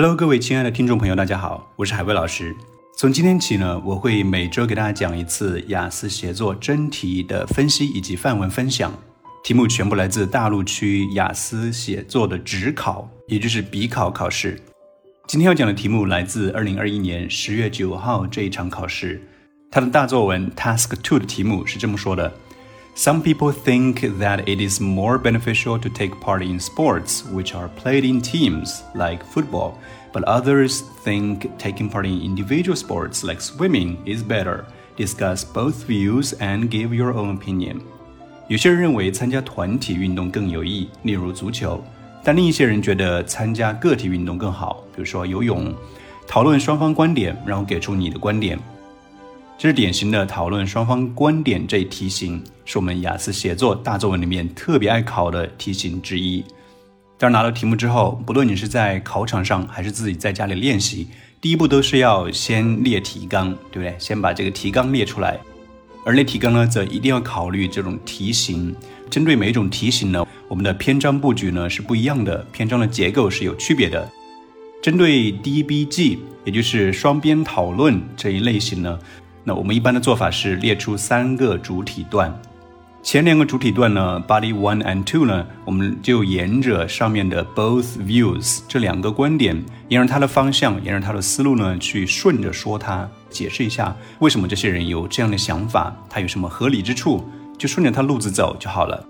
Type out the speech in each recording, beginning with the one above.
Hello，各位亲爱的听众朋友，大家好，我是海威老师。从今天起呢，我会每周给大家讲一次雅思写作真题的分析以及范文分享，题目全部来自大陆区雅思写作的直考，也就是笔考考试。今天要讲的题目来自二零二一年十月九号这一场考试，它的大作文 Task Two 的题目是这么说的。Some people think that it is more beneficial to take part in sports which are played in teams, like football, but others think taking part in individual sports like swimming is better. Discuss both views and give your own opinion. 有些人认为参加团体运动更有益，例如足球，但另一些人觉得参加个体运动更好，比如说游泳。讨论双方观点，然后给出你的观点。 这是典型的讨论双方观点这一题型，是我们雅思写作大作文里面特别爱考的题型之一。当然，拿到题目之后，不论你是在考场上还是自己在家里练习，第一步都是要先列提纲，对不对？先把这个提纲列出来。而列提纲呢，则一定要考虑这种题型。针对每一种题型呢，我们的篇章布局呢是不一样的，篇章的结构是有区别的。针对 DBG，也就是双边讨论这一类型呢。那我们一般的做法是列出三个主体段，前两个主体段呢，body one and two 呢，我们就沿着上面的 both views 这两个观点，沿着它的方向，沿着它的思路呢，去顺着说它，解释一下为什么这些人有这样的想法，它有什么合理之处，就顺着它路子走就好了。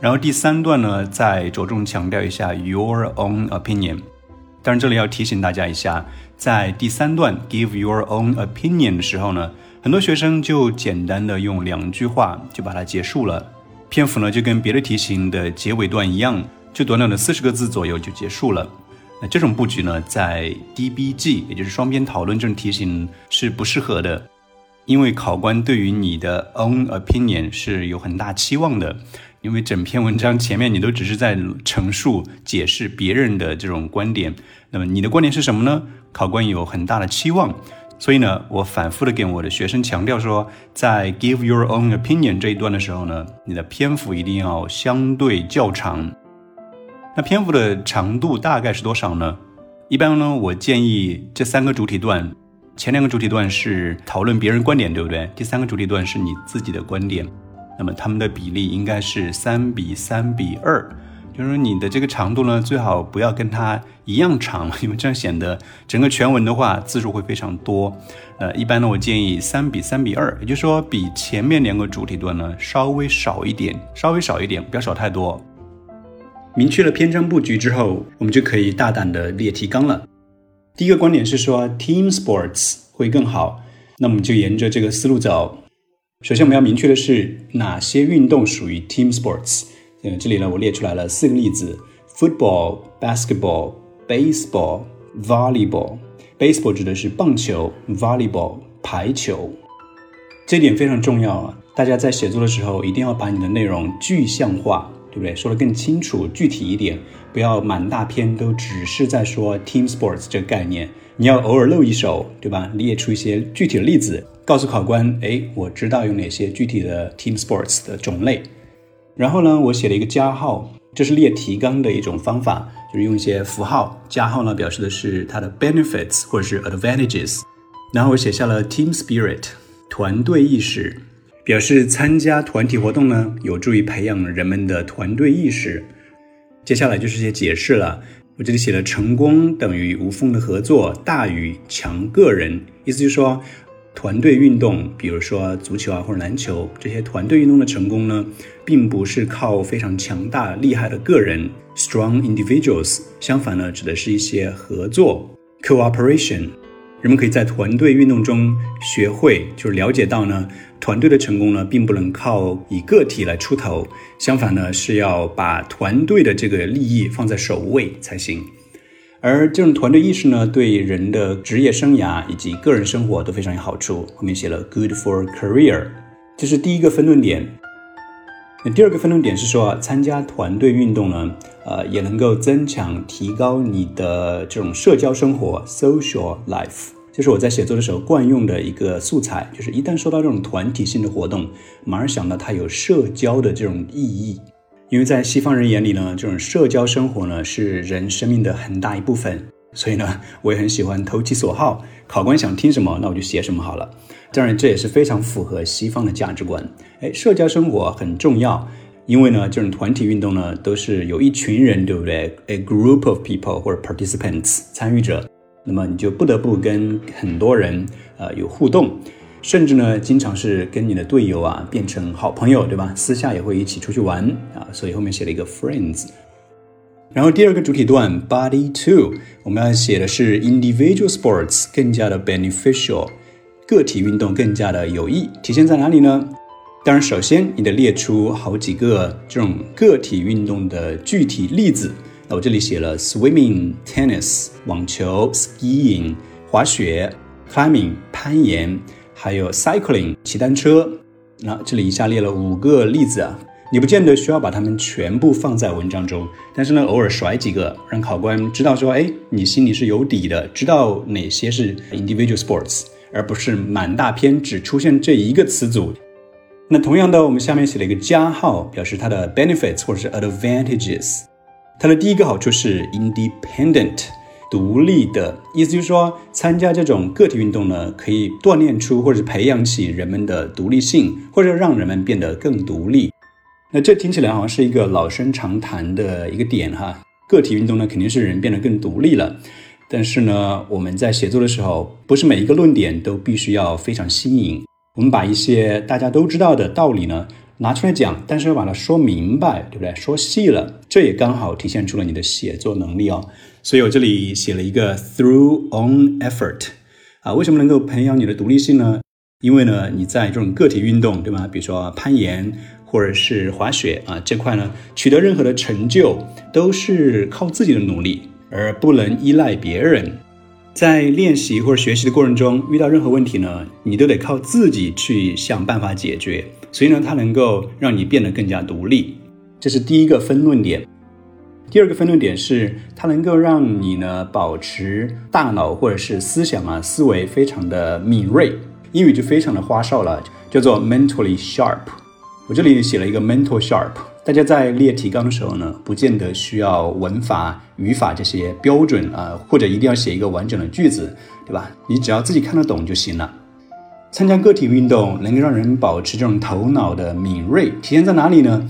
然后第三段呢，再着重强调一下 your own opinion。当然，这里要提醒大家一下，在第三段 give your own opinion 的时候呢，很多学生就简单的用两句话就把它结束了，篇幅呢就跟别的题型的结尾段一样，就短短的四十个字左右就结束了。那这种布局呢，在 DBG 也就是双边讨论这种题型是不适合的，因为考官对于你的 own opinion 是有很大期望的。因为整篇文章前面你都只是在陈述、解释别人的这种观点，那么你的观点是什么呢？考官有很大的期望，所以呢，我反复的给我的学生强调说，在 give your own opinion 这一段的时候呢，你的篇幅一定要相对较长。那篇幅的长度大概是多少呢？一般呢，我建议这三个主体段，前两个主体段是讨论别人观点，对不对？第三个主体段是你自己的观点。那么它们的比例应该是三比三比二，就是说你的这个长度呢，最好不要跟它一样长，因为这样显得整个全文的话字数会非常多。呃，一般呢，我建议三比三比二，也就是说比前面两个主体段呢稍微少一点，稍微少一点，不要少太多。明确了篇章布局之后，我们就可以大胆的列提纲了。第一个观点是说 team sports 会更好，那我们就沿着这个思路走。首先，我们要明确的是哪些运动属于 team sports。嗯，这里呢，我列出来了四个例子：football、basketball、baseball、volleyball。baseball 指的是棒球，volleyball 排球。这点非常重要啊！大家在写作的时候，一定要把你的内容具象化，对不对？说得更清楚、具体一点，不要满大篇都只是在说 team sports 这个概念。你要偶尔露一手，对吧？列出一些具体的例子。告诉考官，哎，我知道有哪些具体的 team sports 的种类。然后呢，我写了一个加号，这是列提纲的一种方法，就是用一些符号加号呢，表示的是它的 benefits 或者是 advantages。然后我写下了 team spirit 团队意识，表示参加团体活动呢，有助于培养人们的团队意识。接下来就是一些解释了，我这里写了成功等于无缝的合作大于强个人，意思就是说。团队运动，比如说足球啊或者篮球，这些团队运动的成功呢，并不是靠非常强大厉害的个人 （strong individuals）。相反呢，指的是一些合作 （cooperation）。人们可以在团队运动中学会，就是了解到呢，团队的成功呢，并不能靠以个体来出头，相反呢，是要把团队的这个利益放在首位才行。而这种团队意识呢，对人的职业生涯以及个人生活都非常有好处。后面写了 “good for career”，这是第一个分论点。那第二个分论点是说，参加团队运动呢，呃，也能够增强、提高你的这种社交生活 （social life）。这是我在写作的时候惯用的一个素材，就是一旦说到这种团体性的活动，马上想到它有社交的这种意义。因为在西方人眼里呢，这种社交生活呢是人生命的很大一部分。所以呢，我也很喜欢投其所好。考官想听什么，那我就写什么好了。当然，这也是非常符合西方的价值观。哎，社交生活很重要，因为呢，这种团体运动呢，都是有一群人，对不对？A group of people 或者 participants 参与者，那么你就不得不跟很多人呃有互动，甚至呢，经常是跟你的队友啊变成好朋友，对吧？私下也会一起出去玩啊，所以后面写了一个 friends。然后第二个主体段 body two，我们要写的是 individual sports 更加的 beneficial，个体运动更加的有益，体现在哪里呢？当然，首先你得列出好几个这种个体运动的具体例子。那我这里写了 swimming、tennis、网球、skiing、滑雪、climbing、攀岩，还有 cycling、骑单车。那这里一下列了五个例子啊。你不见得需要把它们全部放在文章中，但是呢，偶尔甩几个，让考官知道说，哎，你心里是有底的，知道哪些是 individual sports，而不是满大篇只出现这一个词组。那同样的，我们下面写了一个加号，表示它的 benefits 或者是 advantages。它的第一个好处是 independent，独立的，意思就是说，参加这种个体运动呢，可以锻炼出或者培养起人们的独立性，或者让人们变得更独立。那这听起来好像是一个老生常谈的一个点哈，个体运动呢肯定是人变得更独立了，但是呢，我们在写作的时候，不是每一个论点都必须要非常新颖，我们把一些大家都知道的道理呢拿出来讲，但是要把它说明白，对不对？说细了，这也刚好体现出了你的写作能力哦。所以我这里写了一个 through own effort，啊，为什么能够培养你的独立性呢？因为呢，你在这种个体运动，对吗？比如说攀岩。或者是滑雪啊这块呢，取得任何的成就都是靠自己的努力，而不能依赖别人。在练习或者学习的过程中，遇到任何问题呢，你都得靠自己去想办法解决。所以呢，它能够让你变得更加独立，这是第一个分论点。第二个分论点是，它能够让你呢保持大脑或者是思想啊思维非常的敏锐。英语就非常的花哨了，叫做 mentally sharp。我这里写了一个 mental sharp，大家在列提纲的时候呢，不见得需要文法、语法这些标准啊，或者一定要写一个完整的句子，对吧？你只要自己看得懂就行了。参加个体运动能够让人保持这种头脑的敏锐，体现在哪里呢？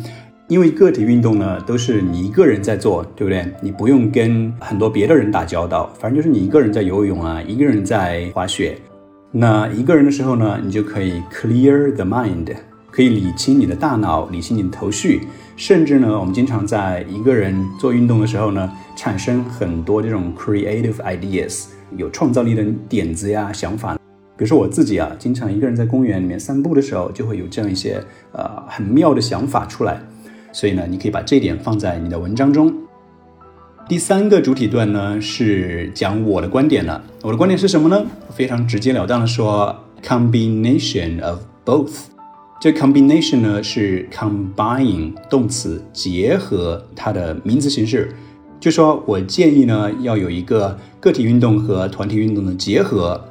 因为个体运动呢，都是你一个人在做，对不对？你不用跟很多别的人打交道，反正就是你一个人在游泳啊，一个人在滑雪。那一个人的时候呢，你就可以 clear the mind。可以理清你的大脑，理清你的头绪，甚至呢，我们经常在一个人做运动的时候呢，产生很多这种 creative ideas，有创造力的点子呀、想法。比如说我自己啊，经常一个人在公园里面散步的时候，就会有这样一些呃很妙的想法出来。所以呢，你可以把这一点放在你的文章中。第三个主体段呢，是讲我的观点了。我的观点是什么呢？非常直截了当的说，combination of both。这 combination 呢是 combine 动词结合它的名词形式，就说我建议呢要有一个个体运动和团体运动的结合。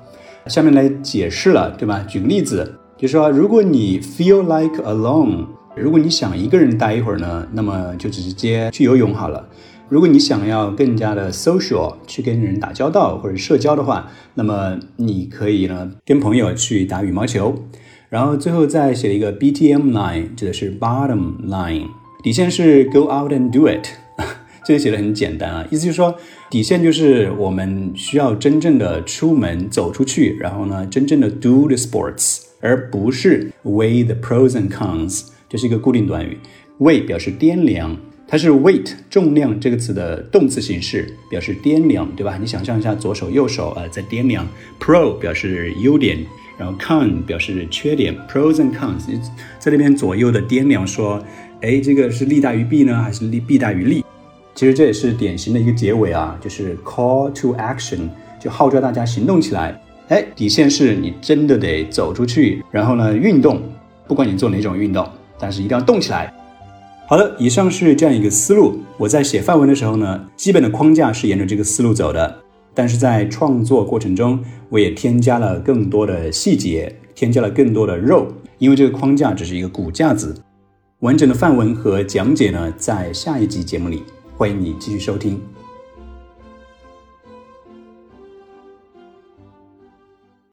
下面来解释了，对吧？举个例子，就说如果你 feel like alone，如果你想一个人待一会儿呢，那么就直接去游泳好了。如果你想要更加的 social，去跟人打交道或者社交的话，那么你可以呢跟朋友去打羽毛球。然后最后再写了一个 BTM line，指的是 bottom line，底线是 go out and do it。这里写的很简单啊，意思就是说底线就是我们需要真正的出门走出去，然后呢真正的 do the sports，而不是 weigh the pros and cons。这是一个固定短语，weigh 表示掂量，它是 weight 重量这个词的动词形式，表示掂量，对吧？你想象一下左手右手啊在掂量，pro 表示优点。然后 con 表示缺点，pros and cons 在那边左右的掂量说，哎，这个是利大于弊呢，还是利弊大于利？其实这也是典型的一个结尾啊，就是 call to action，就号召大家行动起来。哎，底线是你真的得走出去，然后呢，运动，不管你做哪种运动，但是一定要动起来。好的，以上是这样一个思路。我在写范文的时候呢，基本的框架是沿着这个思路走的。但是在创作过程中，我也添加了更多的细节，添加了更多的肉，因为这个框架只是一个骨架子。完整的范文和讲解呢，在下一集节目里，欢迎你继续收听。